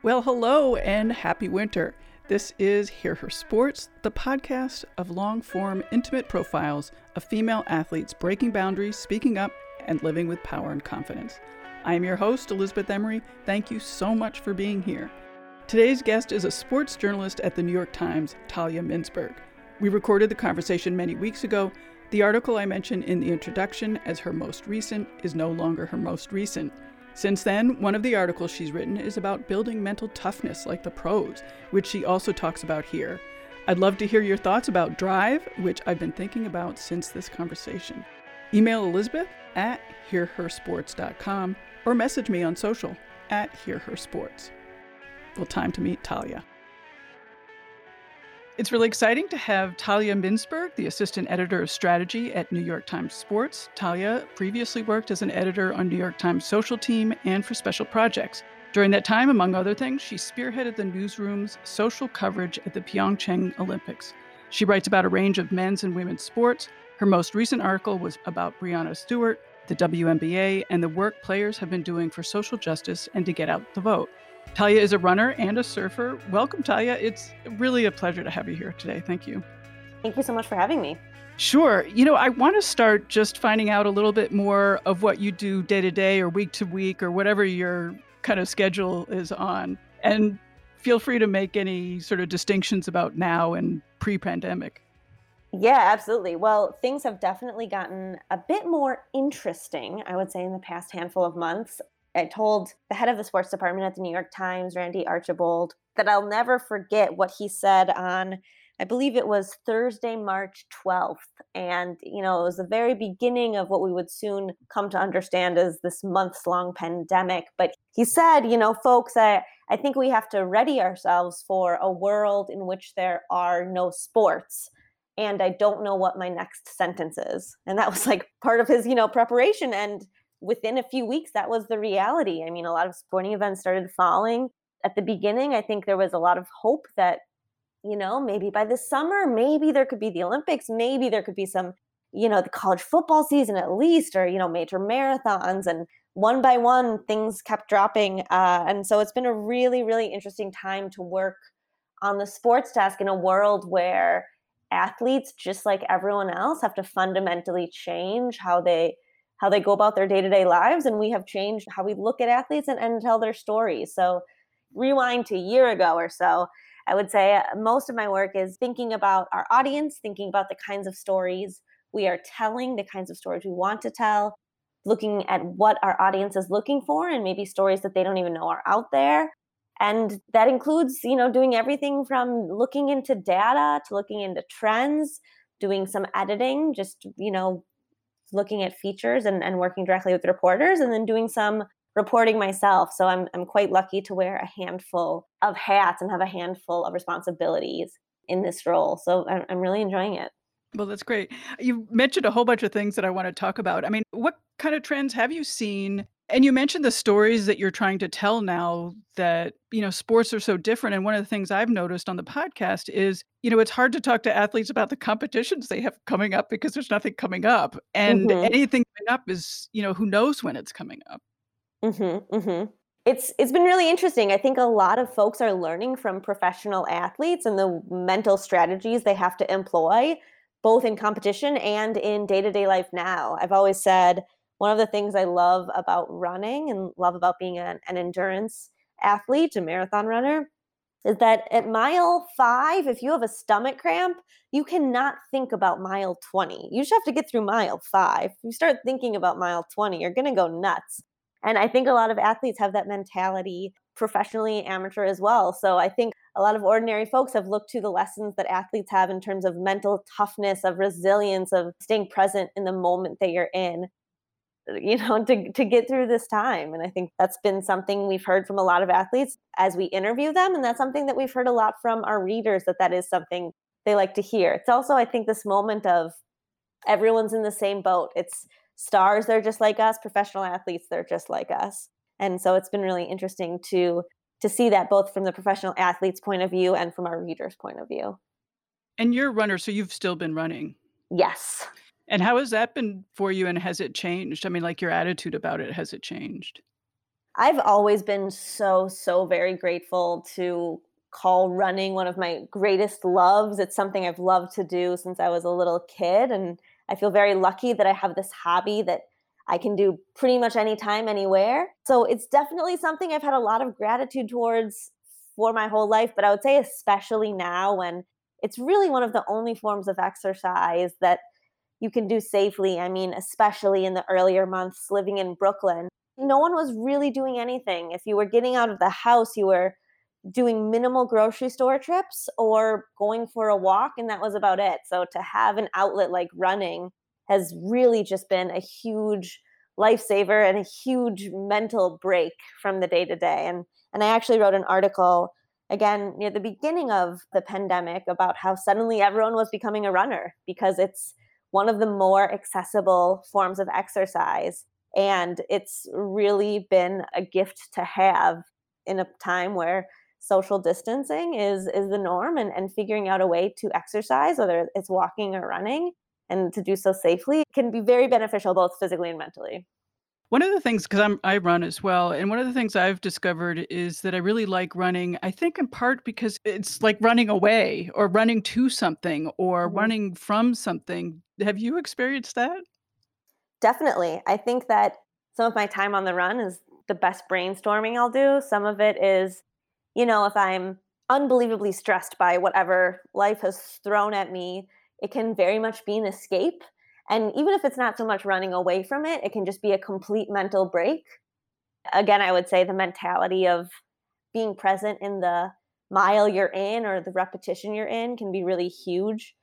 Well, hello and happy winter. This is Hear Her Sports, the podcast of long form, intimate profiles of female athletes breaking boundaries, speaking up, and living with power and confidence. I am your host, Elizabeth Emery. Thank you so much for being here. Today's guest is a sports journalist at the New York Times, Talia Minsberg. We recorded the conversation many weeks ago. The article I mentioned in the introduction as her most recent is no longer her most recent. Since then, one of the articles she's written is about building mental toughness like the pros, which she also talks about here. I'd love to hear your thoughts about Drive, which I've been thinking about since this conversation. Email Elizabeth at hearhersports.com or message me on social at hearhersports. Well, time to meet Talia. It's really exciting to have Talia Minsberg, the assistant editor of strategy at New York Times Sports. Talia previously worked as an editor on New York Times social team and for special projects. During that time, among other things, she spearheaded the newsroom's social coverage at the Pyeongchang Olympics. She writes about a range of men's and women's sports. Her most recent article was about Breanna Stewart, the WNBA, and the work players have been doing for social justice and to get out the vote. Talia is a runner and a surfer. Welcome, Talia. It's really a pleasure to have you here today. Thank you. Thank you so much for having me. Sure. You know, I want to start just finding out a little bit more of what you do day to day or week to week or whatever your kind of schedule is on. And feel free to make any sort of distinctions about now and pre pandemic. Yeah, absolutely. Well, things have definitely gotten a bit more interesting, I would say, in the past handful of months. I told the head of the sports department at the New York Times, Randy Archibold, that I'll never forget what he said on, I believe it was Thursday, March 12th. And, you know, it was the very beginning of what we would soon come to understand as this months long pandemic. But he said, you know, folks, I, I think we have to ready ourselves for a world in which there are no sports and I don't know what my next sentence is. And that was like part of his, you know, preparation. And within a few weeks, that was the reality. I mean, a lot of sporting events started falling. At the beginning, I think there was a lot of hope that, you know, maybe by the summer, maybe there could be the Olympics, maybe there could be some, you know, the college football season at least, or, you know, major marathons. And one by one, things kept dropping. Uh, and so it's been a really, really interesting time to work on the sports desk in a world where athletes, just like everyone else, have to fundamentally change how they how they go about their day-to-day lives and we have changed how we look at athletes and, and tell their stories. So rewind to a year ago or so i would say uh, most of my work is thinking about our audience thinking about the kinds of stories we are telling the kinds of stories we want to tell looking at what our audience is looking for and maybe stories that they don't even know are out there. And that includes you know doing everything from looking into data to looking into trends doing some editing just you know looking at features and, and working directly with reporters and then doing some reporting myself. So I'm, I'm quite lucky to wear a handful of hats and have a handful of responsibilities in this role. So I'm, I'm really enjoying it. Well, that's great. You mentioned a whole bunch of things that I want to talk about. I mean, what kind of trends have you seen and you mentioned the stories that you're trying to tell now that, you know, sports are so different. And one of the things I've noticed on the podcast is, you know, it's hard to talk to athletes about the competitions they have coming up because there's nothing coming up. And mm-hmm. anything coming up is, you know, who knows when it's coming up. Mm-hmm, mm-hmm. It's it's been really interesting. I think a lot of folks are learning from professional athletes and the mental strategies they have to employ, both in competition and in day-to-day life now. I've always said one of the things I love about running and love about being an, an endurance athlete, a marathon runner, is that at mile five, if you have a stomach cramp, you cannot think about mile 20. You just have to get through mile five. If you start thinking about mile 20, you're going to go nuts. And I think a lot of athletes have that mentality, professionally, amateur as well. So I think a lot of ordinary folks have looked to the lessons that athletes have in terms of mental toughness, of resilience, of staying present in the moment that you're in you know to to get through this time and i think that's been something we've heard from a lot of athletes as we interview them and that's something that we've heard a lot from our readers that that is something they like to hear. It's also i think this moment of everyone's in the same boat. It's stars they're just like us professional athletes they're just like us. And so it's been really interesting to to see that both from the professional athletes point of view and from our readers point of view. And you're a runner so you've still been running? Yes and how has that been for you and has it changed? I mean, like your attitude about it, has it changed? I've always been so, so very grateful to call running one of my greatest loves. It's something I've loved to do since I was a little kid. And I feel very lucky that I have this hobby that I can do pretty much anytime, anywhere. So it's definitely something I've had a lot of gratitude towards for my whole life. But I would say, especially now when it's really one of the only forms of exercise that you can do safely. I mean, especially in the earlier months living in Brooklyn, no one was really doing anything. If you were getting out of the house, you were doing minimal grocery store trips or going for a walk, and that was about it. So to have an outlet like running has really just been a huge lifesaver and a huge mental break from the day to day. And and I actually wrote an article again near the beginning of the pandemic about how suddenly everyone was becoming a runner because it's one of the more accessible forms of exercise and it's really been a gift to have in a time where social distancing is is the norm and, and figuring out a way to exercise whether it's walking or running and to do so safely can be very beneficial both physically and mentally one of the things, because I'm I run as well, and one of the things I've discovered is that I really like running. I think in part because it's like running away or running to something or Mhm. running from something. Have you experienced that? Definitely. I think that some of my time on the run is the best brainstorming I'll do. Some of it is, you know, if I'm unbelievably stressed by whatever life has thrown at me, it can very much be an escape. And even if it's not so much running away from it, it can just be a complete mental break. Again, I would say the mentality of being present in the mile you're in or the repetition you're in can be really huge.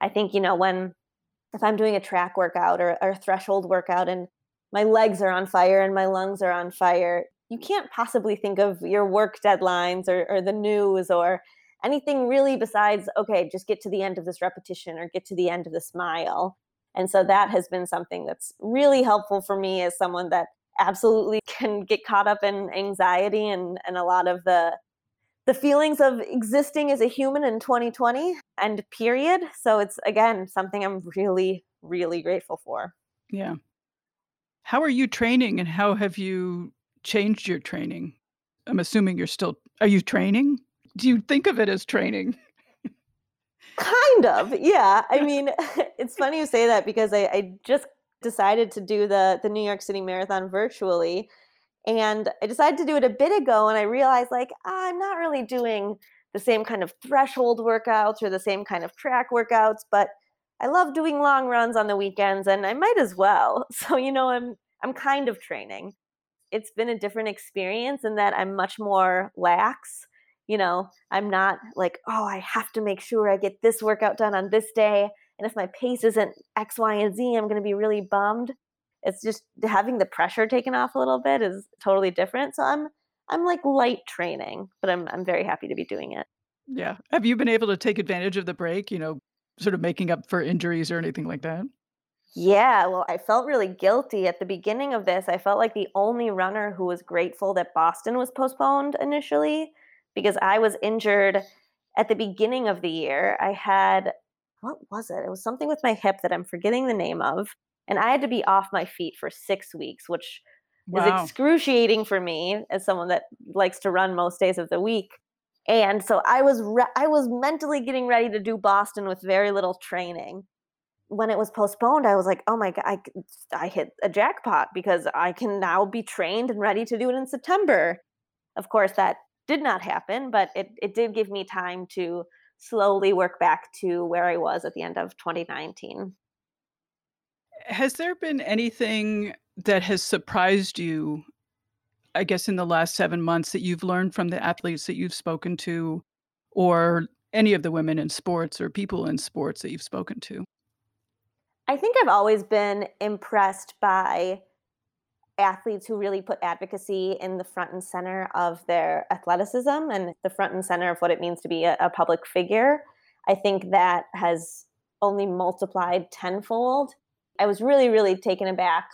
I think, you know, when if I'm doing a track workout or, or a threshold workout and my legs are on fire and my lungs are on fire, you can't possibly think of your work deadlines or, or the news or anything really besides, okay, just get to the end of this repetition or get to the end of this mile. And so that has been something that's really helpful for me as someone that absolutely can get caught up in anxiety and, and a lot of the the feelings of existing as a human in 2020 and period. So it's again something I'm really, really grateful for. Yeah. How are you training and how have you changed your training? I'm assuming you're still are you training? Do you think of it as training? Kind of, yeah. I mean, it's funny you say that because I, I just decided to do the the New York City Marathon virtually, and I decided to do it a bit ago, and I realized like I'm not really doing the same kind of threshold workouts or the same kind of track workouts, but I love doing long runs on the weekends, and I might as well. So you know, I'm I'm kind of training. It's been a different experience in that I'm much more lax you know, I'm not like, oh, I have to make sure I get this workout done on this day. And if my pace isn't X, Y, and Z, I'm going to be really bummed. It's just having the pressure taken off a little bit is totally different. So I'm I'm like light training, but I'm I'm very happy to be doing it. Yeah. Have you been able to take advantage of the break, you know, sort of making up for injuries or anything like that? Yeah, well, I felt really guilty at the beginning of this. I felt like the only runner who was grateful that Boston was postponed initially because I was injured at the beginning of the year. I had, what was it? It was something with my hip that I'm forgetting the name of. And I had to be off my feet for six weeks, which is Wow. excruciating for me as someone that likes to run most days of the week. And so I was re- I was mentally getting ready to do Boston with very little training. When it was postponed, I was like, "Oh my god, I hit a jackpot because I can now be trained and ready to do it in September." Of course, that did not happen, but it, it did give me time to slowly work back to where I was at the end of 2019. Has there been anything that has surprised you, I guess, in the last 7 months that you've learned from the athletes that you've spoken to or any of the women in sports or people in sports that you've spoken to? I think I've always been impressed by athletes who really put advocacy in the front and center of their athleticism and the front and center of what it means to be a, a public figure. I think that has only multiplied tenfold. I was really, really taken aback.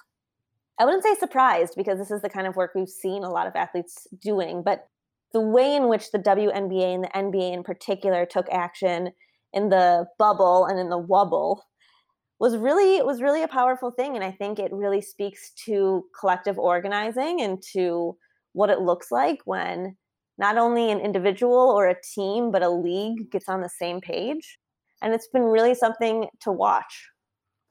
I wouldn't say surprised because this is the kind of work we've seen a lot of athletes doing, but the way in which the WNBA and the NBA in particular took action in the bubble and in the wubble was really was really a powerful thing and i think it really speaks to collective organizing and to what it looks like when not only an individual or a team, but a league gets on the same page. And it's been really something to watch.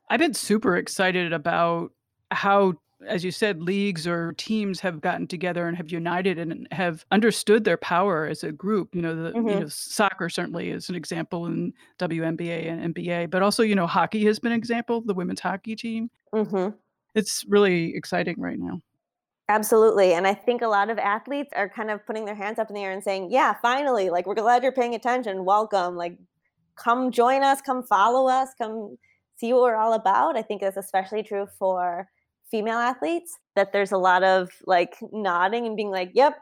I've been super excited about how as you said, leagues or teams have gotten together and have united and have understood their power as a group. You know, the mm-hmm. you know soccer certainly is an example in WNBA and NBA, but also you know hockey has been an example. The women's hockey team. Mm-hmm. It's really exciting right now. Absolutely. And I think a lot of athletes are kind of putting their hands up in the air and saying, yeah, finally, like, we're glad you're paying attention. Welcome. Like, come join us, come follow us, come see what we're all about. I think that's especially true for female athletes that there's a lot of like nodding and being like, yep,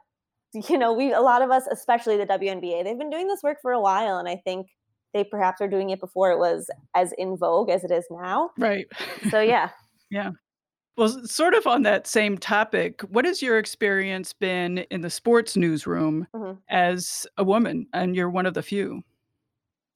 you know, we, a lot of us, especially the WNBA, they've been doing this work for a while. And I think they perhaps are doing it before it was as in vogue as it is now. Right. So, yeah. yeah. Well, sort of on that same topic, what has your experience been in the sports newsroom mm-hmm. as a woman? And you're one of the few.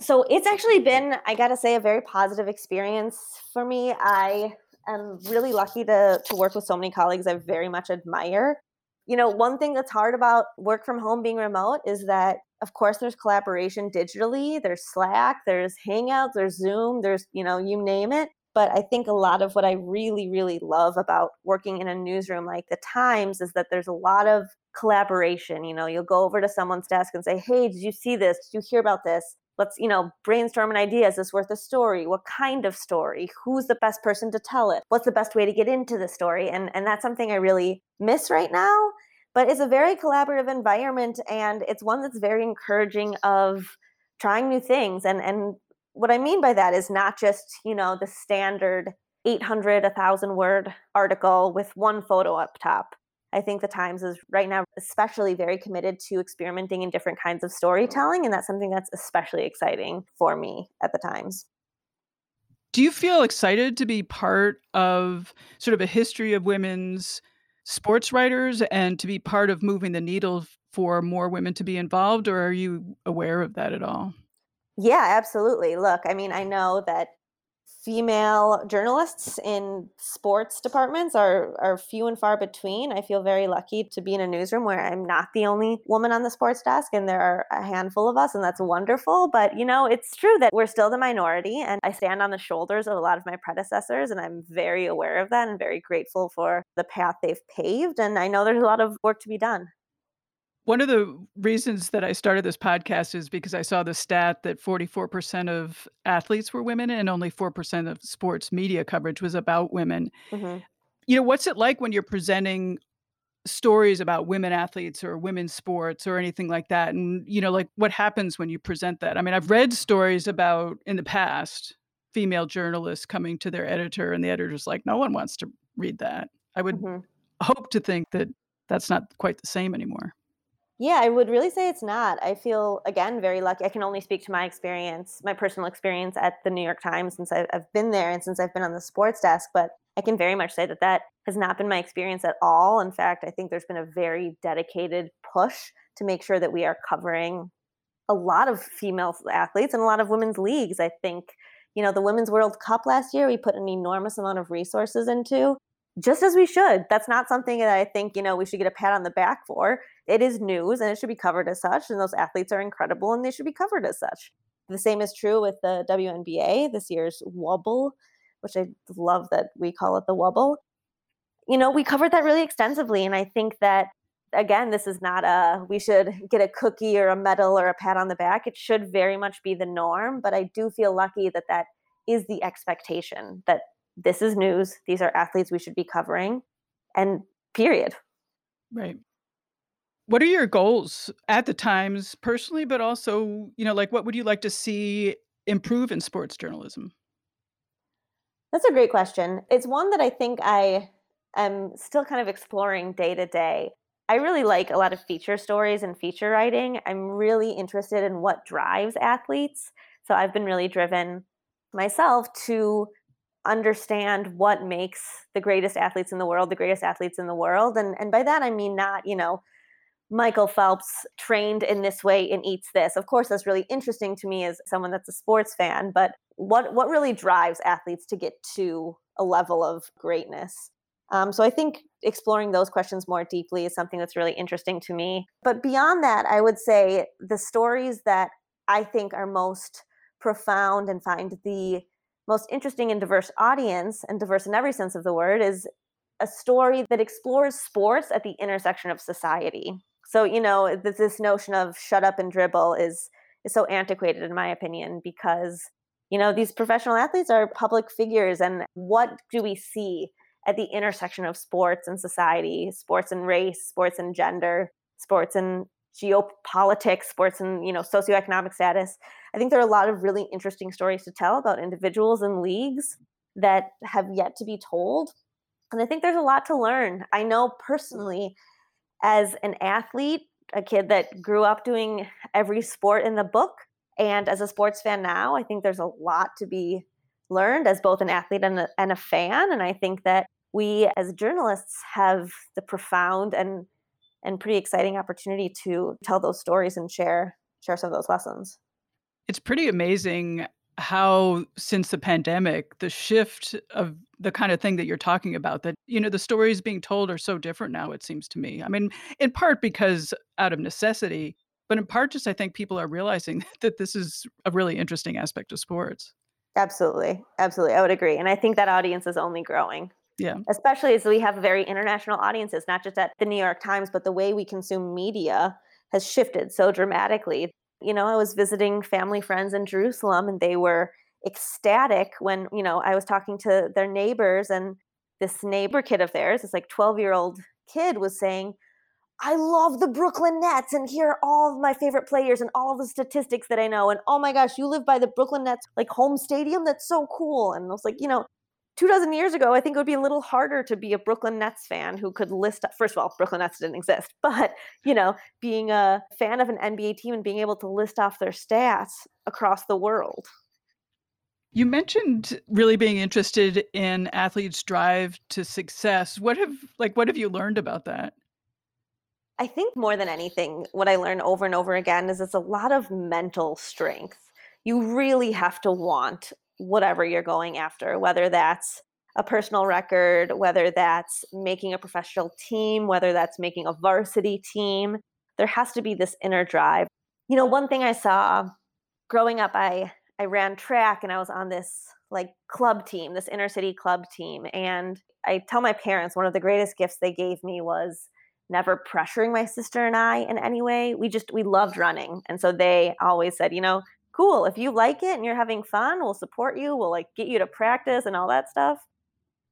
So it's actually been, I got to say, a very positive experience for me. I am really lucky to, to work with so many colleagues I very much admire. You know, one thing that's hard about work from home being remote is that, of course, there's collaboration digitally, there's Slack, there's Hangouts, there's Zoom, there's, you know, you name it. But I think a lot of what I really, really love about working in a newsroom like the Times is that there's a lot of collaboration. You know, you'll go over to someone's desk and say, Hey, did you see this? Did you hear about this? Let's you know brainstorm an idea. Is this worth a story? What kind of story? Who's the best person to tell it? What's the best way to get into the story? And and that's something i really miss right now but it's a very collaborative environment and it's one that's very encouraging of trying new things. And and what i mean by that is not just you know the standard 800 1000 word article with one photo up top I think the Times is right now especially very committed to experimenting in different kinds of storytelling. And that's something that's especially exciting for me at the Times. Do you feel excited to be part of sort of a history of women's sports writers and to be part of moving the needle for more women to be involved? Or are you aware of that at all? Yeah, absolutely. Look, I mean, I know that female journalists in sports departments are are few and far between. I feel very lucky to be in a newsroom where I'm not the only woman on the sports desk and there are a handful of us and that's wonderful, but you know, it's true that we're still the minority and I stand on the shoulders of a lot of my predecessors and I'm very aware of that and very grateful for the path they've paved and I know there's a lot of work to be done. One of the reasons that I started this podcast is because I saw the stat that 44% of athletes were women and only 4% of sports media coverage was about women. Mm-hmm. You know, what's it like when you're presenting stories about women athletes or women's sports or anything like that? And, you know, like what happens when you present that? I mean, I've read stories about in the past female journalists coming to their editor and the editor's like, no one wants to read that. I would mm-hmm. hope to think that that's not quite the same anymore. Yeah, I would really say it's not. I feel, again, very lucky. I can only speak to my experience, my personal experience at the New York Times since I've, been there and since I've been on the sports desk. But I can very much say that that has not been my experience at all. In fact, I think there's been a very dedicated push to make sure that we are covering a lot of female athletes and a lot of women's leagues. I think, you know, the Women's World Cup last year, we put an enormous amount of resources into just as we should. That's not something that I think, you know, we should get a pat on the back for. It is news and it should be covered as such. And those athletes are incredible and they should be covered as such. The same is true with the WNBA, this year's wubble, which I love that we call it the wubble. You know, we covered that really extensively. And I think that, again, this is not a, we should get a cookie or a medal or a pat on the back. It should very much be the norm. But I do feel lucky that that is the expectation that this is news. These are athletes we should be covering. And period. Right. What are your goals at the Times personally, but also, you know, like what would you like to see improve in sports journalism? That's a great question. It's one that I think I am still kind of exploring day to day. I really like a lot of feature stories and feature writing. I'm really interested in what drives athletes. So I've been really driven myself to understand what makes the greatest athletes in the world the greatest athletes in the world and and by that i mean not you know michael phelps trained in this way and eats this of course that's really interesting to me as someone that's a sports fan but what what really drives athletes to get to a level of greatness Um, so I think exploring those questions more deeply is something that's really interesting to me. But beyond that, I would say the stories that I think are most profound and find the most interesting and diverse audience, and diverse in every sense of the word, is a story that explores sports at the intersection of society. So, you know, this notion of shut up and dribble is is so antiquated in my opinion because you know these professional athletes are public figures and what do we see at the intersection of sports and society sports and race sports and gender sports and geopolitics sports and you know socioeconomic status? I think there are a lot of really interesting stories to tell about individuals and leagues that have yet to be told and i think there's a lot to learn. I know personally as an athlete a kid that grew up doing every sport in the book and as a sports fan now i think there's a lot to be learned as both an athlete and a, and a fan and i think that we as journalists have the profound and and pretty exciting opportunity to tell those stories and share share some of those lessons. It's pretty amazing how since the pandemic the shift of the kind of thing that you're talking about that you know the stories being told are so different now it seems to me i mean in part because out of necessity but in part just i think people are realizing that this is a really interesting aspect of sports absolutely absolutely i would agree and i think that audience is only growing yeah. Especially as we have very international audiences, not just at the New York Times, but the way we consume media has shifted so dramatically. You know, I was visiting family friends in Jerusalem and they were ecstatic when, you know, I was talking to their neighbors and this neighbor kid of theirs, this like 12 year old kid, was saying, I love the Brooklyn Nets and here are all of my favorite players and all the statistics that I know. And oh my gosh, you live by the Brooklyn Nets like home stadium? That's so cool. And I was like, you know, two dozen years ago, I think it would be a little harder to be a Brooklyn Nets fan who could list, first of all, Brooklyn Nets didn't exist, but, you know, being a fan of an NBA team and being able to list off their stats across the world. You mentioned really being interested in athletes' drive to success. What have like what have you learned about that? I think more than anything, what I learn over and over again is it's a lot of mental strength. You really have to want whatever you're going after, whether that's a personal record, whether that's making a professional team, whether that's making a varsity team. There has to be this inner drive. You know, one thing I saw growing up, I I ran track and I was on this like club team, this inner city club team. And I tell my parents one of the greatest gifts they gave me was never pressuring my sister and I in any way. We just we loved running. And so they always said, you know, cool. If you like it and you're having fun, we'll support you. We'll like get you to practice and all that stuff.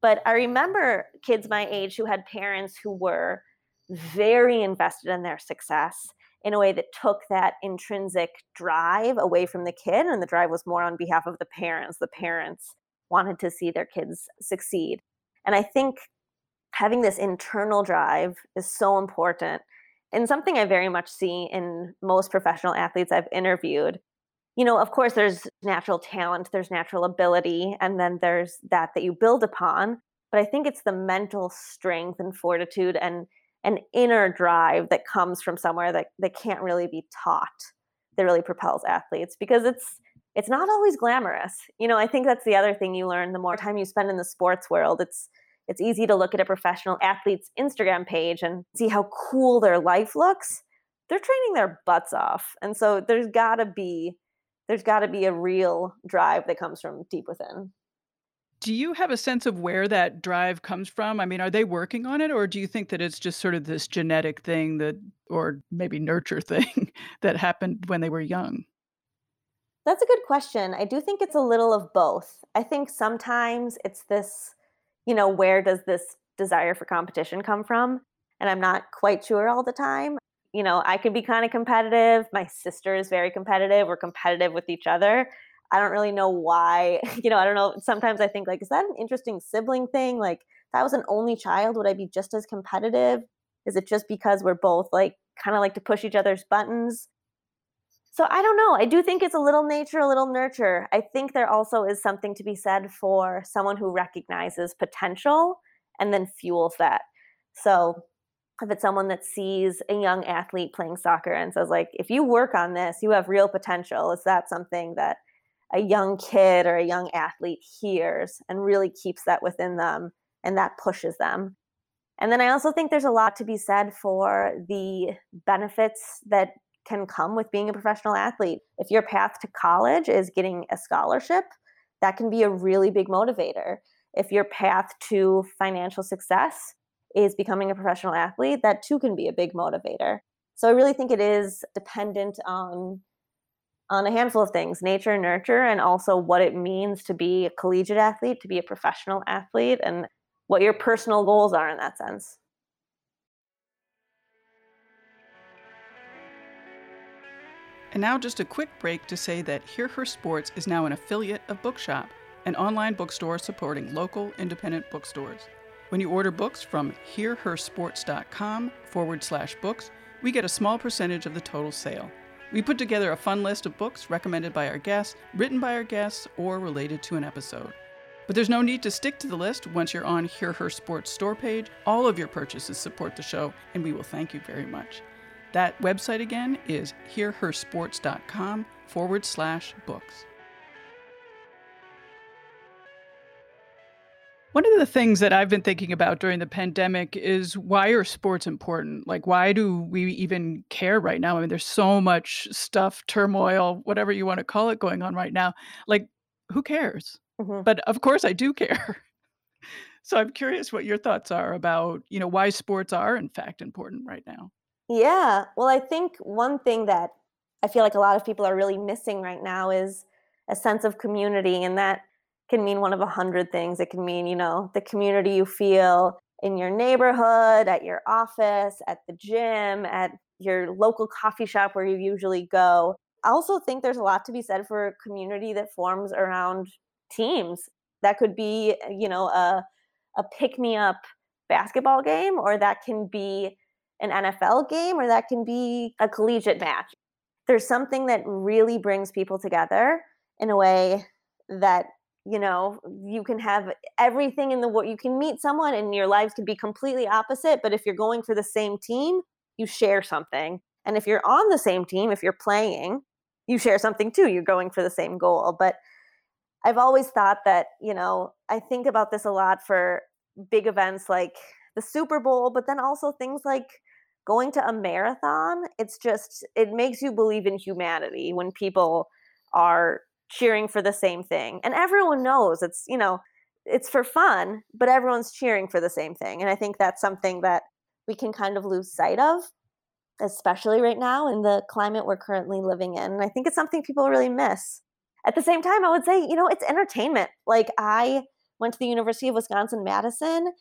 But I remember kids my age who had parents who were very invested in their success in a way that took that intrinsic drive away from the kid. And the drive was more on behalf of the parents. The parents wanted to see their kids succeed. And I think having this internal drive is so important and something I very much see in most professional athletes I've interviewed you know, of course, there's natural talent, there's natural ability, and then there's that that you build upon. But I think it's the mental strength and fortitude and an inner drive that comes from somewhere that, that can't really be taught that really propels athletes because it's it's not always glamorous. You know, I think that's the other thing you learn the more time you spend in the sports world. It's it's easy to look at a professional athlete's Instagram page and see how cool their life looks. They're training their butts off. And so there's got to be there's got to be a real drive that comes from deep within. Do you have a sense of where that drive comes from? I mean, are they working on it, or do you think that it's just sort of this genetic thing that, or maybe nurture thing that happened when they were young? That's a good question. I do think it's a little of both. I think sometimes it's this, you know, where does this desire for competition come from? And I'm not quite sure all the time you know, I can be kind of competitive. My sister is very competitive. We're competitive with each other. I don't really know why. You know, I don't know. Sometimes I think like, is that an interesting sibling thing? Like, if I was an only child, would I be just as competitive? Is it just because we're both like kind of like to push each other's buttons? So I don't know. I do think it's a little nature, a little nurture. I think there also is something to be said for someone who recognizes potential and then fuels that. So if it's someone that sees a young athlete playing soccer and says like if you work on this you have real potential is that something that a young kid or a young athlete hears and really keeps that within them and that pushes them. And then I also think there's a lot to be said for the benefits that can come with being a professional athlete. If your path to college is getting a scholarship, that can be a really big motivator. If your path to financial success is becoming a professional athlete, that too can be a big motivator. So I really think it is dependent on on a handful of things, nature nurture and also what it means to be a collegiate athlete, to be a professional athlete and what your personal goals are in that sense. And now, just a quick break to say that Hear Her Sports is now an affiliate of Bookshop, an online bookstore supporting local independent bookstores. When you order books from hearhersports.com forward slash books, we get a small percentage of the total sale. We put together a fun list of books recommended by our guests, written by our guests, or related to an episode. But there's no need to stick to the list once you're on Hear Her Sports store page. All of your purchases support the show, and we will thank you very much. That website again is hearhersports.com forward slash books. One of the things that I've been thinking about during the pandemic is why are sports important? Like, why do we even care right now? I mean, there's so much stuff, turmoil, whatever you want to call it, going on right now. Like, who cares? Mm-hmm. But of course, I do care. so I'm curious what your thoughts are about, you know, why sports are in fact important right now. Yeah. Well, I think one thing that I feel like a lot of people are really missing right now is a sense of community. And that can mean one of a hundred things. It can mean, you know, the community you feel in your neighborhood, at your office, at the gym, at your local coffee shop where you usually go. I also think there's a lot to be said for community that forms around teams. That could be, uh, you know, a a pick me up basketball game or that can be an NFL game or that can be a collegiate match. There's something that really brings people together in a way that you know you can have everything in the world you can meet someone and your lives could be completely opposite but if you're going for the same team you share something. And if you're on the same team if you're playing you share something too you're going for the same goal. But i've always thought that you know i think about this a lot for big events like the super bowl but then also things like going to a marathon, it's just, it makes you believe in humanity when people are cheering for the same thing. And everyone knows it's, you know, it's for fun, but everyone's cheering for the same thing. And I think that's something that we can kind of lose sight of, especially right now in the climate we're currently living in. And I think it's something people really miss. At the same time, I would say, you know, it's entertainment. Like I went to the University of Wisconsin Madison.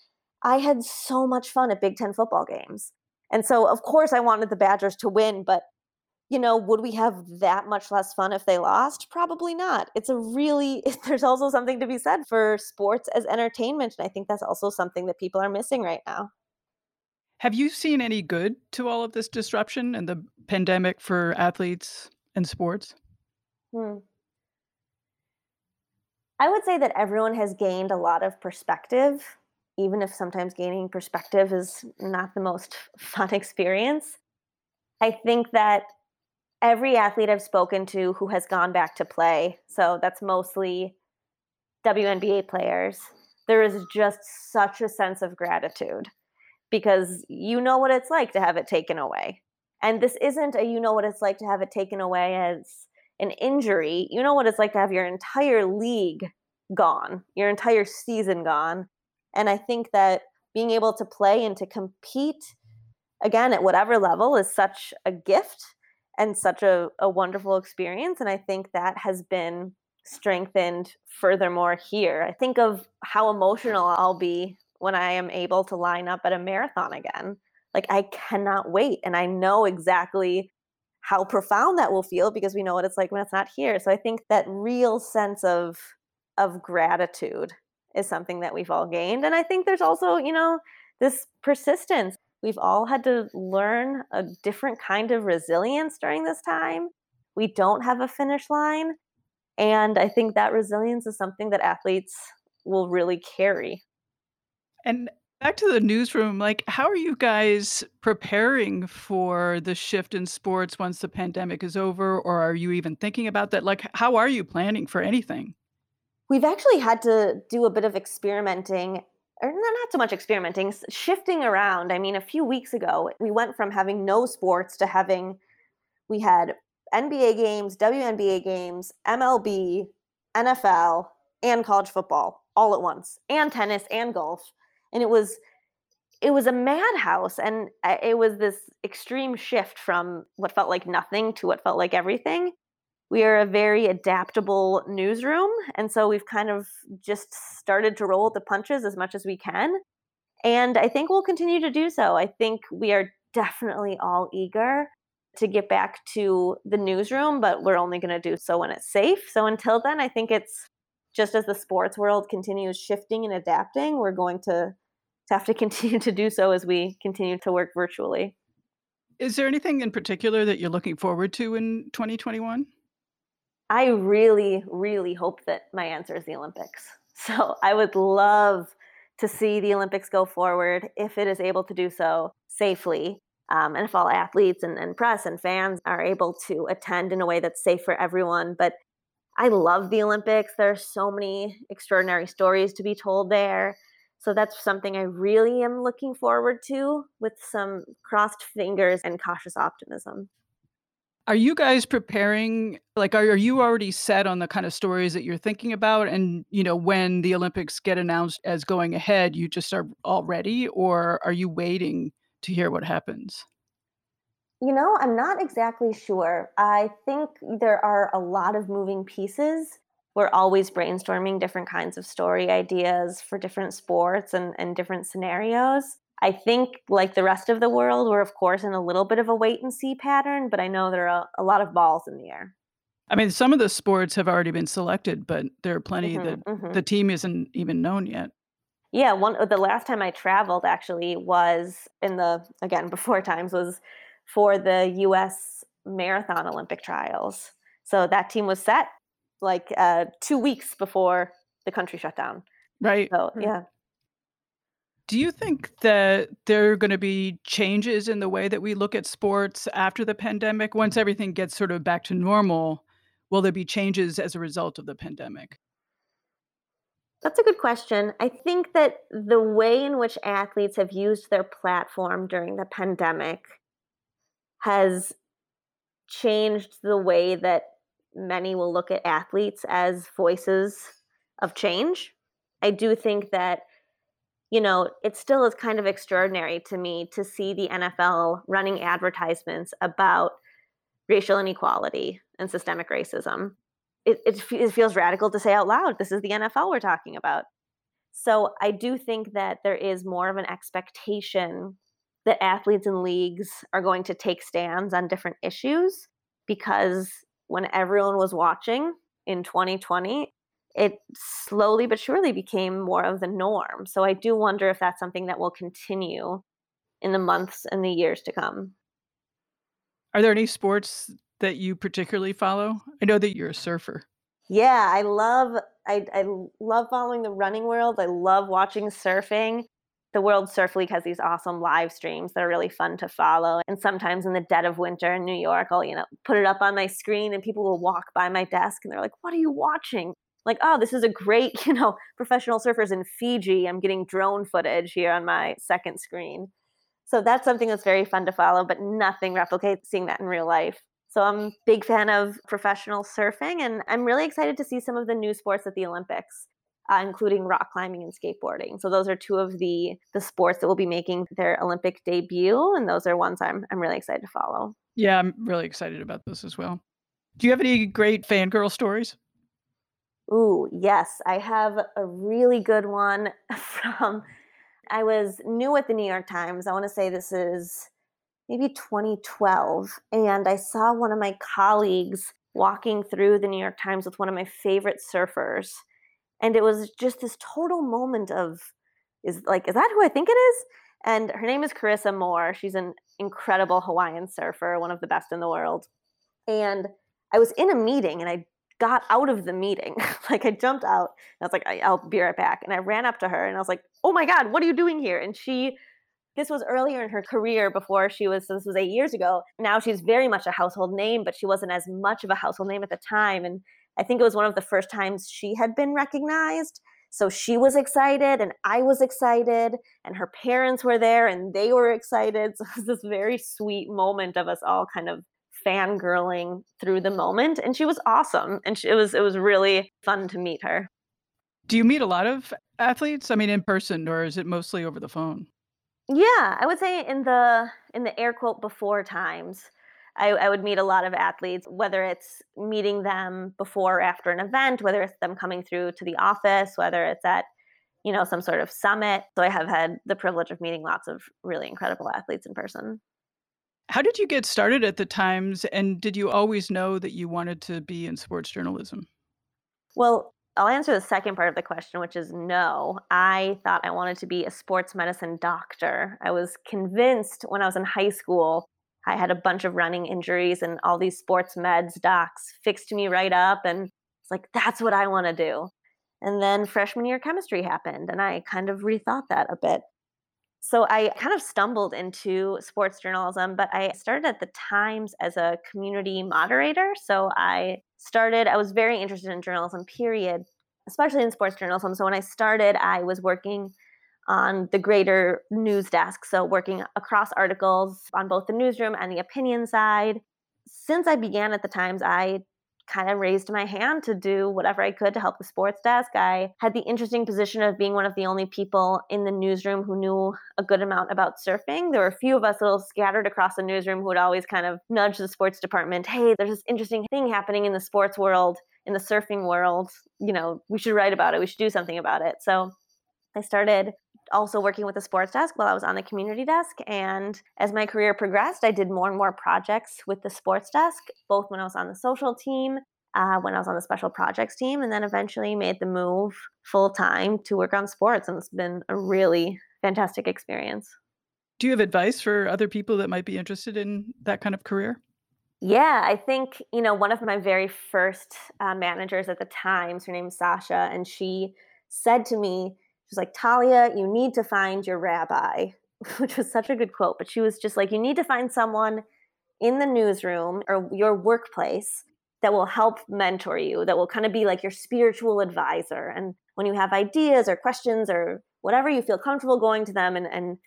I had so much fun at Big Ten football games. And so, of course, I wanted the Badgers to win, but you know, would we have that much less fun if they lost? Probably not. It's a really, there's also something to be said for sports as entertainment. And I think that's also something that people are missing right now. Have you seen any good to all of this disruption and the pandemic for athletes and sports? Hmm. I would say that everyone has gained a lot of perspective even if sometimes gaining perspective is not the most fun experience. I think that every athlete I've spoken to who has gone back to play, so that's mostly WNBA players, there is just such a sense of gratitude because you know what it's like to have it taken away. And this isn't a you know what it's like to have it taken away as an injury. You know what it's like to have your entire league gone, your entire season gone. And I think that being able to play and to compete again at whatever level is such a gift and such a, a wonderful experience. And I think that has been strengthened furthermore here. I think of how emotional I'll be when I am able to line up at a marathon again. Like I cannot wait. And I know exactly how profound that will feel because we know what it's like when it's not here. So I think that real sense of of gratitude is something that we've all gained. And I think there's also, you know, this persistence. We've all had to learn a different kind of resilience during this time. We don't have a finish line. And I think that resilience is something that athletes will really carry. And back to the newsroom, like, how are you guys preparing for the shift in sports once the pandemic is over? Or are you even thinking about that? Like, how are you planning for anything? We've actually had to do a bit of experimenting or not so much experimenting, shifting around. I mean, a few weeks ago, we went from having no sports to having, we had NBA games, WNBA games, MLB, NFL, and college football all at once, and tennis and golf. And it was, it was a madhouse. And uh, it was this extreme shift from what felt like nothing to what felt like everything we are a very adaptable newsroom. And so we've kind of just started to roll the punches as much as we can. And I think we'll continue to do so. I think we are definitely all eager to get back to the newsroom, but we're only going to do so when it's safe. So until then, I think it's just as the sports world continues shifting and adapting, we're going to, to have to continue to do so as we continue to work virtually. Is there anything in particular that you're looking forward to in 2021? I really, really hope that my answer is the Olympics. So I would love to see the Olympics go forward if it is able to do so safely. Um, and if all athletes and, and press and fans are able to attend in a way that's safe for everyone. But I love the Olympics. There are so many extraordinary stories to be told there. So that's something I really am looking forward to with some crossed fingers and cautious optimism. Are you guys preparing like are, are you already set on the kind of stories that you're thinking about and you know when the Olympics get announced as going ahead you just are all ready or are you waiting to hear what happens? You know, I'm not exactly sure. I think there are a lot of moving pieces. We're always brainstorming different kinds of story ideas for different sports and, and different scenarios. I think, like the rest of the world, we're of course in a little bit of a wait and see pattern, but I know there are a, a lot of balls in the air. I mean, some of the sports have already been selected, but there are plenty mm-hmm, that mm-hmm. the team isn't even known yet. Yeah, one the last time I traveled actually was in the again before times was for the U.S. Marathon Olympic trials. So that team was set like uh, two weeks before the country shut down. Right. So yeah, do you think that there are going to be changes in the way that we look at sports after the pandemic? Once everything gets sort of back to normal, will there be changes as a result of the pandemic? That's a good question. I think that the way in which athletes have used their platform during the pandemic has changed the way that many will look at athletes as voices of change. I do think that you know, it still is kind of extraordinary to me to see the NFL running advertisements about racial inequality and systemic racism. It, it, it, feels radical to say out loud, this is the NFL we're talking about. So I do think that there is more of an expectation that athletes and leagues are going to take stands on different issues because when everyone was watching in 2020, it slowly but surely became more of the norm. So I do wonder if that's something that will continue in the months and the years to come. Are there any sports that you particularly follow? I know that you're a surfer. Yeah, I love I, I love following the running world. I love watching surfing. The World Surf League has these awesome live streams that are really fun to follow. And sometimes in the dead of winter in New York, I'll, you know, put it up on my screen and people will walk by my desk and they're like, What are you watching? Like, oh, this is a great, you know, professional surfers in Fiji. I'm getting drone footage here on my second screen. So that's something that's very fun to follow, but nothing replicates seeing that in real life. So I'm big fan of professional surfing, and I'm really excited to see some of the new sports at the Olympics, uh, including rock climbing and skateboarding. So those are two of the the sports that will be making their Olympic debut, and those are ones I'm I'm really excited to follow. Yeah, I'm really excited about this as well. Do you have any great fangirl stories? Ooh, yes, I have a really good one from. I was new at the New York Times. I want to say this is maybe 2012. And I saw one of my colleagues walking through the New York Times with one of my favorite surfers. And it was just this total moment of, is like, is that who I think it is? And her name is Carissa Moore. She's an incredible Hawaiian surfer, one of the best in the world. And I was in a meeting and I got out of the meeting. like I jumped out and I was like, I'll be right back. And I ran up to her and I was like, oh my God, what are you doing here? And she, this was earlier in her career before she was, so this was eight years ago. Now she's very much a household name, but she wasn't as much of a household name at the time. And I think it was one of the first times she had been recognized. So she was excited, and I was excited, and her parents were there, and they were excited. So it was this very sweet moment of us all kind of fangirling through the moment. And she was awesome, and she, it was it was really fun to meet her. Do you meet a lot of athletes? I mean, in person, or is it mostly over the phone? Yeah, I would say in the in the air quote before times, I, I, would meet a lot of athletes, whether it's meeting them before or after an event, whether it's them coming through to the office, whether it's at, you know, some sort of summit. So I have had the privilege of meeting lots of really incredible athletes in person. How did you get started at the Times, and did you always know that you wanted to be in sports journalism? Well, I'll answer the second part of the question, which is no. I thought I wanted to be a sports medicine doctor. I was convinced when I was in high school I had a bunch of running injuries and all these sports meds docs fixed me right up. And it's like, that's what I want to do. And then freshman year chemistry happened, and I kind of rethought that a bit. So I kind of stumbled into sports journalism, but I started at the Times as a community moderator. So I started, I was very interested in journalism, period, especially in sports journalism. So when I started, I was working on the greater news desk. So, working across articles on both the newsroom and the opinion side. Since I began at the Times, I kind of raised my hand to do whatever I could to help the sports desk. I had the interesting position of being one of the only people in the newsroom who knew a good amount about surfing. There were a few of us little scattered across the newsroom who would always kind of nudge the sports department, hey, there's this interesting thing happening in the sports world, in the surfing world. You know, we should write about it, we should do something about it. So I started also working with the sports desk while I was on the community desk. And as my career progressed, I did more and more projects with the sports desk, both when I was on the social team, uh, when I was on the special projects team, and then eventually made the move full time to work on sports. And it's been a really fantastic experience. Do you have advice for other people that might be interested in that kind of career? Yeah, I think, you know, one of my very first uh, managers at the Times, her name's Sasha, and she said to me, She's like, Talia, you need to find your rabbi, which was such a good quote. But she was just like, you need to find someone in the newsroom or your workplace that will help mentor you, that will kind of be like your spiritual advisor. And when you have ideas or questions or whatever, you feel comfortable going to them and, and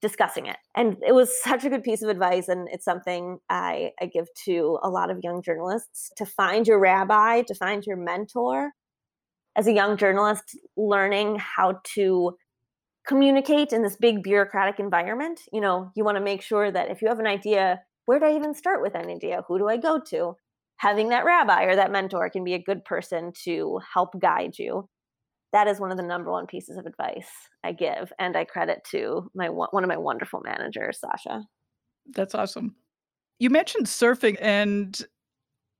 discussing it. And it was such a good piece of advice. And it's something I, I give to a lot of young journalists to find your rabbi, to find your mentor, as a young journalist learning how to communicate in this big bureaucratic environment you know you want to make sure that if you have an idea where do i even start with an idea? Who do i go to? Having that rabbi or that mentor can be a good person to help guide you. That is one of the number one pieces of advice i give and i credit to my one of my wonderful managers sasha. That's awesome. You mentioned surfing and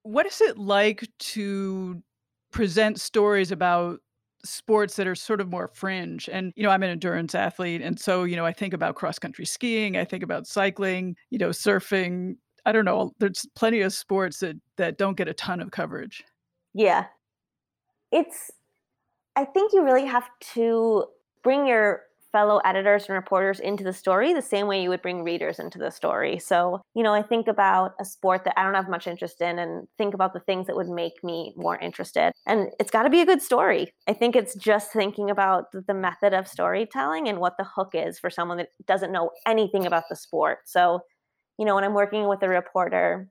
what is it like to present stories about sports that are sort of more fringe. And, you know, I'm an endurance athlete. And so, you know, I think about cross country skiing, I think about cycling, you know, surfing. I don't know. There's plenty of sports that that don't get a ton of coverage. Yeah. It's I think you really have to bring your fellow editors and reporters into the story the same way you would bring readers into the story. So, you know, I think about a sport that I don't have much interest in and think about the things that would make me more interested. And it's got to be a good story. I think it's just thinking about the method of storytelling and what the hook is for someone that doesn't know anything about the sport. So, you know, when I'm working with a reporter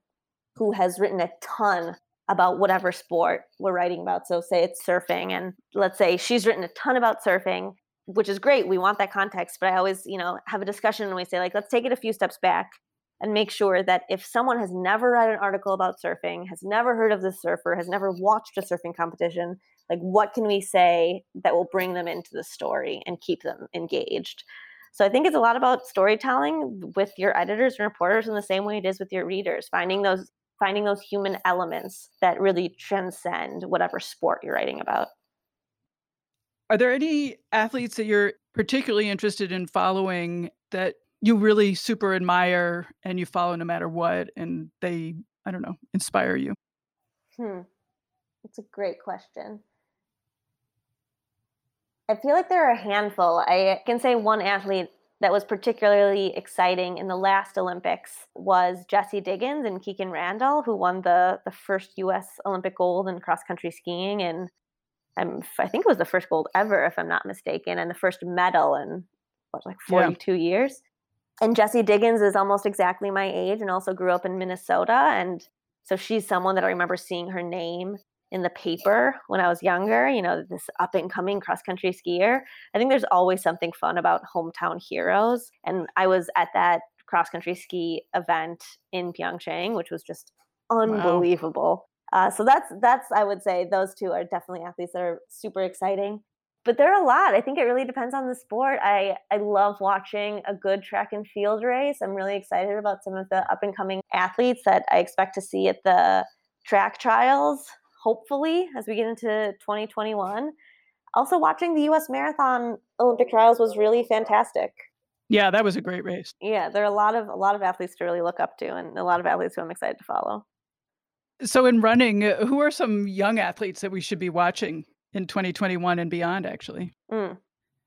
who has written a ton about whatever sport we're writing about. So, say it's surfing, and let's say she's written a ton about surfing, which is great. We want that context, but I always, you know, have a discussion and we say like, let's take it a few steps back and make sure that if someone has never read an article about surfing, has never heard of the surfer, has never watched a surfing competition, like what can we say that will bring them into the story and keep them engaged? So I think it's a lot about storytelling with your editors and reporters in the same way it is with your readers, finding those finding those human elements that really transcend whatever sport you're writing about. Are there any athletes that you're particularly interested in following that you really super admire and you follow no matter what and they, I don't know, inspire you? Hmm. That's a great question. I feel like there are a handful. I can say one athlete that was particularly exciting in the last Olympics was Jessie Diggins and Kikkan Randall, who won the, the first US Olympic gold in cross country skiing in I'm, I think it was the first gold ever, if I'm not mistaken, and the first medal in what, like 42 yeah. years. And Jessie Diggins is almost exactly my age and also grew up in Minnesota. And so she's someone that I remember seeing her name in the paper when I was younger, you know, this up and coming cross country skier. I think there's always something fun about hometown heroes. And I was at that cross country ski event in Pyeongchang, which was just unbelievable. Wow. Uh, so that's that's I would say those two are definitely athletes that are super exciting. But there are a lot. I think it really depends on the sport. I I love watching a good track and field race. I'm really excited about some of the up and coming athletes that I expect to see at the track trials hopefully, as we get into 2021. Also, watching the US Marathon Olympic trials was really fantastic. Yeah, that was a great race. Yeah, there are a lot of a lot of athletes to really look up to and a lot of athletes who I'm excited to follow. So in running, uh, who are some young athletes that we should be watching in 2021 and beyond actually? Mm.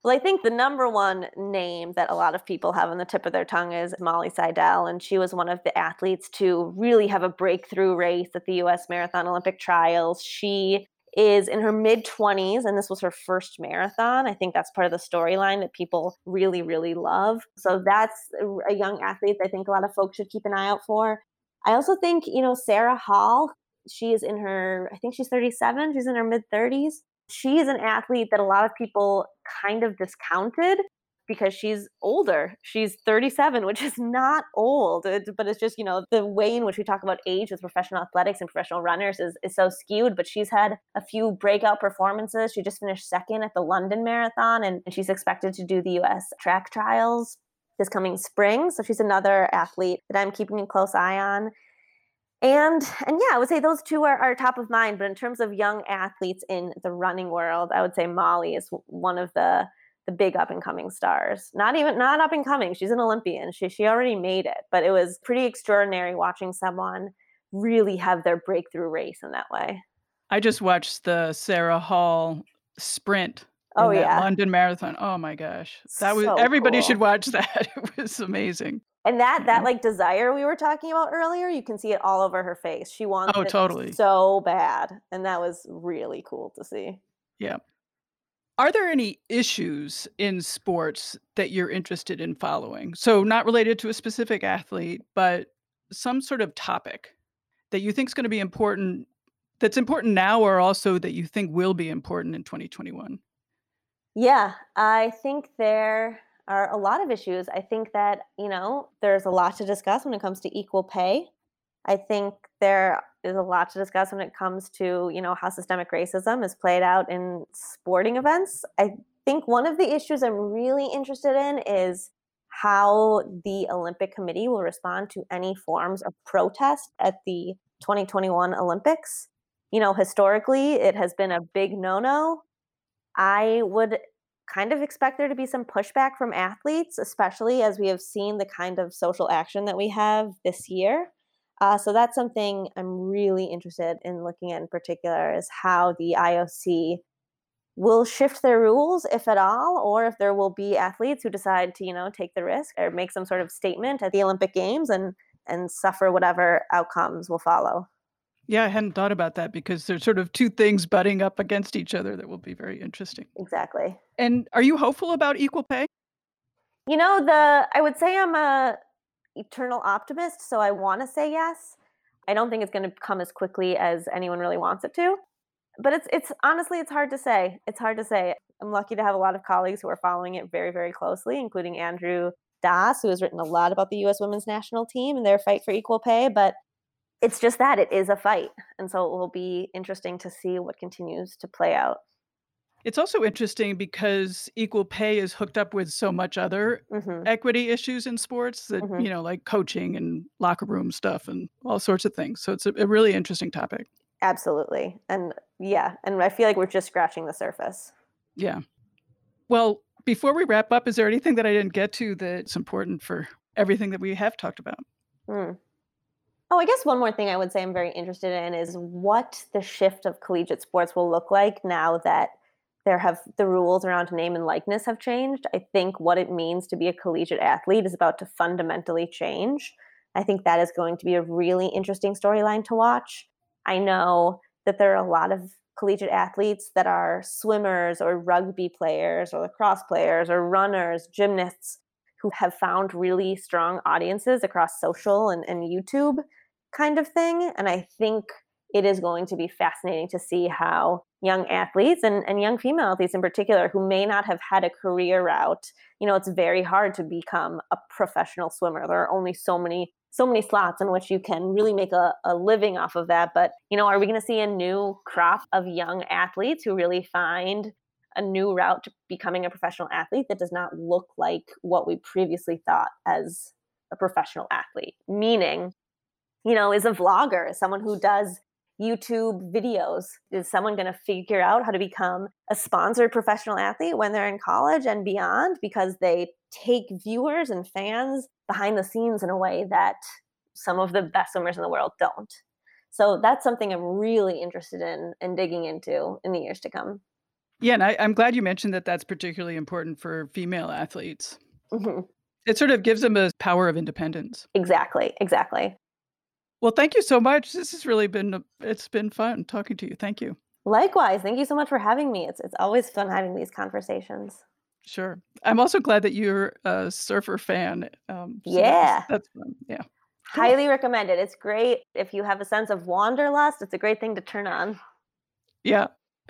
Well, I think the number one name that a lot of people have on the tip of their tongue is Molly Seidel. And she was one of the athletes to really have a breakthrough race at the US Marathon Olympic trials. She is in her mid 20s, and this was her first marathon. I think that's part of the storyline that people really, really love. So that's a young athlete I think a lot of folks should keep an eye out for. I also think, you know, Sarah Hall, she is in her, I think she's 37, she's in her mid 30s she's an athlete that a lot of people kind of discounted because she's older. She's 37, which is not old, but it's just, you know, the way in which we talk about age with professional athletics and professional runners is, is so skewed. But she's had a few breakout performances. She just finished second at the London Marathon, and she's expected to do the US track trials this coming spring. So she's another athlete that I'm keeping a close eye on and and yeah i would say those two are, are top of mind but in terms of young athletes in the running world i would say molly is one of the the big up and coming stars not even not up and coming she's an olympian she, she already made it but it was pretty extraordinary watching someone really have their breakthrough race in that way i just watched the sarah hall sprint oh yeah. London marathon. Oh my gosh. That was everybody cool. should watch that. It was amazing. And that that like desire we were talking about earlier you can see it all over her face. She wants oh totally. so bad and that was really cool to see. Yeah. Are there any issues in sports that you're interested in following? So not related to a specific athlete but some sort of topic that you think is going to be important that's important now or also that you think will be important in 2021 yeah i think there are a lot of issues. I think that, you know, there's a lot to discuss when it comes to equal pay. I think there is a lot to discuss when it comes to, you know, how systemic racism is played out in sporting events. I think one of the issues I'm really interested in is how the Olympic Committee will respond to any forms of protest at the 2021 Olympics. You know, historically, it has been a big no no. I would kind of expect there to be some pushback from athletes, especially as we have seen the kind of social action that we have this year. Uh, so that's something I'm really interested in looking at in particular is how the IOC will shift their rules, if at all, or if there will be athletes who decide to, you know, take the risk or make some sort of statement at the Olympic Games and and suffer whatever outcomes will follow. Yeah, I hadn't thought about that because there's sort of two things butting up against each other that will be very interesting. Exactly. And are you hopeful about equal pay? You know, the I would say I'm a eternal optimist, so I want to say yes. I don't think it's going to come as quickly as anyone really wants it to. But it's it's honestly it's hard to say. It's hard to say. I'm lucky to have a lot of colleagues who are following it very very closely, including Andrew Das, who has written a lot about the US women's national team and their fight for equal pay, but it's just that it is a fight. And so it will be interesting to see what continues to play out. It's also interesting because equal pay is hooked up with so much other mm-hmm. equity issues in sports that, mm-hmm. you know, like coaching and locker room stuff and all sorts of things. So it's a, a really interesting topic. Absolutely. And yeah, and I feel like we're just scratching the surface. Yeah. Well, before we wrap up, is there anything that I didn't get to that's important for everything that we have talked about? Mm. Oh, I guess one more thing I would say I'm very interested in is what the shift of collegiate sports will look like now that there have the rules around name and likeness have changed. I think what it means to be a collegiate athlete is about to fundamentally change. I think that is going to be a really interesting storyline to watch. I know that there are a lot of collegiate athletes that are swimmers or rugby players or lacrosse players or runners, gymnasts who have found really strong audiences across social and, and YouTube kind of thing. And I think it is going to be fascinating to see how young athletes and, and young female athletes in particular who may not have had a career route you know it's very hard to become a professional swimmer there are only so many so many slots in which you can really make a, a living off of that but you know are we going to see a new crop of young athletes who really find a new route to becoming a professional athlete that does not look like what we previously thought as a professional athlete meaning you know is a vlogger someone who does YouTube videos? Is someone going to figure out how to become a sponsored professional athlete when they're in college and beyond because they take viewers and fans behind the scenes in a way that some of the best swimmers in the world don't? So that's something I'm really interested in and in digging into in the years to come. Yeah, and I, am glad you mentioned that that's particularly important for female athletes. Mm-hmm. It sort of gives them a power of independence. Exactly, exactly. Well, thank you so much. This has really been it's been fun talking to you. Thank you. Likewise. Thank you so much for having me. It's it's always fun having these conversations. Sure. I'm also glad that you're a surfer fan. Um, so yeah. That's, that's fun. Yeah. Highly recommend it. It's great if you have a sense of wanderlust. It's a great thing to turn on. Yeah.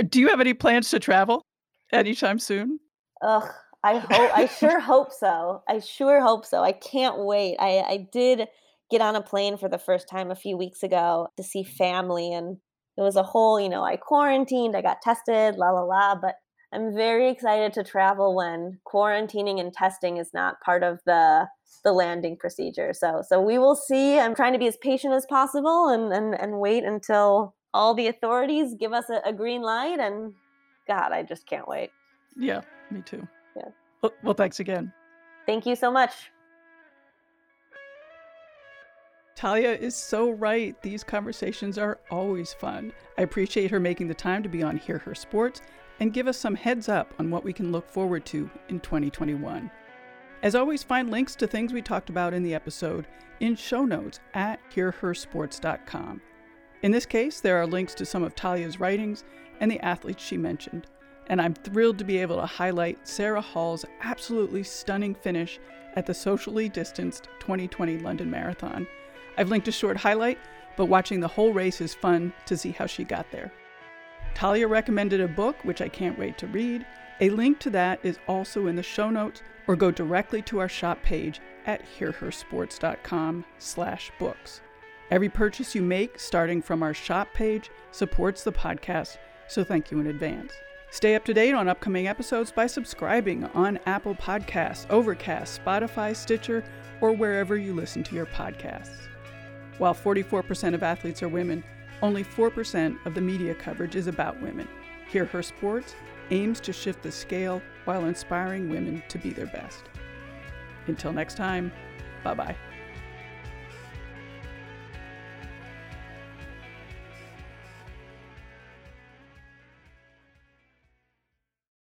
Do you have any plans to travel anytime soon? Ugh, I hope. I sure hope so. I sure hope so. I can't wait. I I did get on a plane for the first time a few weeks ago to see mm-hmm. family and it was a whole you know i quarantined i got tested la la la but i'm very excited to travel when quarantining and testing is not part of the the landing procedure. So so we will see. I'm trying to be as patient as possible and and, and wait until all the authorities give us a, a green light and god i just can't wait. Yeah me too. Yeah. Well, well thanks again. Thank you so much Talia is so right. These conversations are always fun. I appreciate her making the time to be on Hear Her Sports and give us some heads up on what we can look forward to in 2021. As always, find links to things we talked about in the episode in show notes at hearhersports.com. In this case, there are links to some of Talia's writings and the athletes she mentioned. And I'm thrilled to be able to highlight Sarah Hall's absolutely stunning finish at the socially distanced 2020 London Marathon I've linked a short highlight, but watching the whole race is fun to see how she got there. Talia recommended a book, which I can't wait to read. A link to that is also in the show notes, or go directly to our shop page at hearhersports.com slash books. Every purchase you make, starting from our shop page, supports the podcast, so thank you in advance. Stay up to date on upcoming episodes by subscribing on Apple Podcasts, Overcast, Spotify, Stitcher, or wherever you listen to your podcasts. While 44% of athletes are women, only 4% of the media coverage is about women. Hear Her Sports aims to shift the scale while inspiring women to be their best. Until next time, bye bye.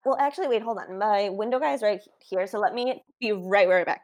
Well, actually, wait, hold on. My window guy is right here, so let me be right right back.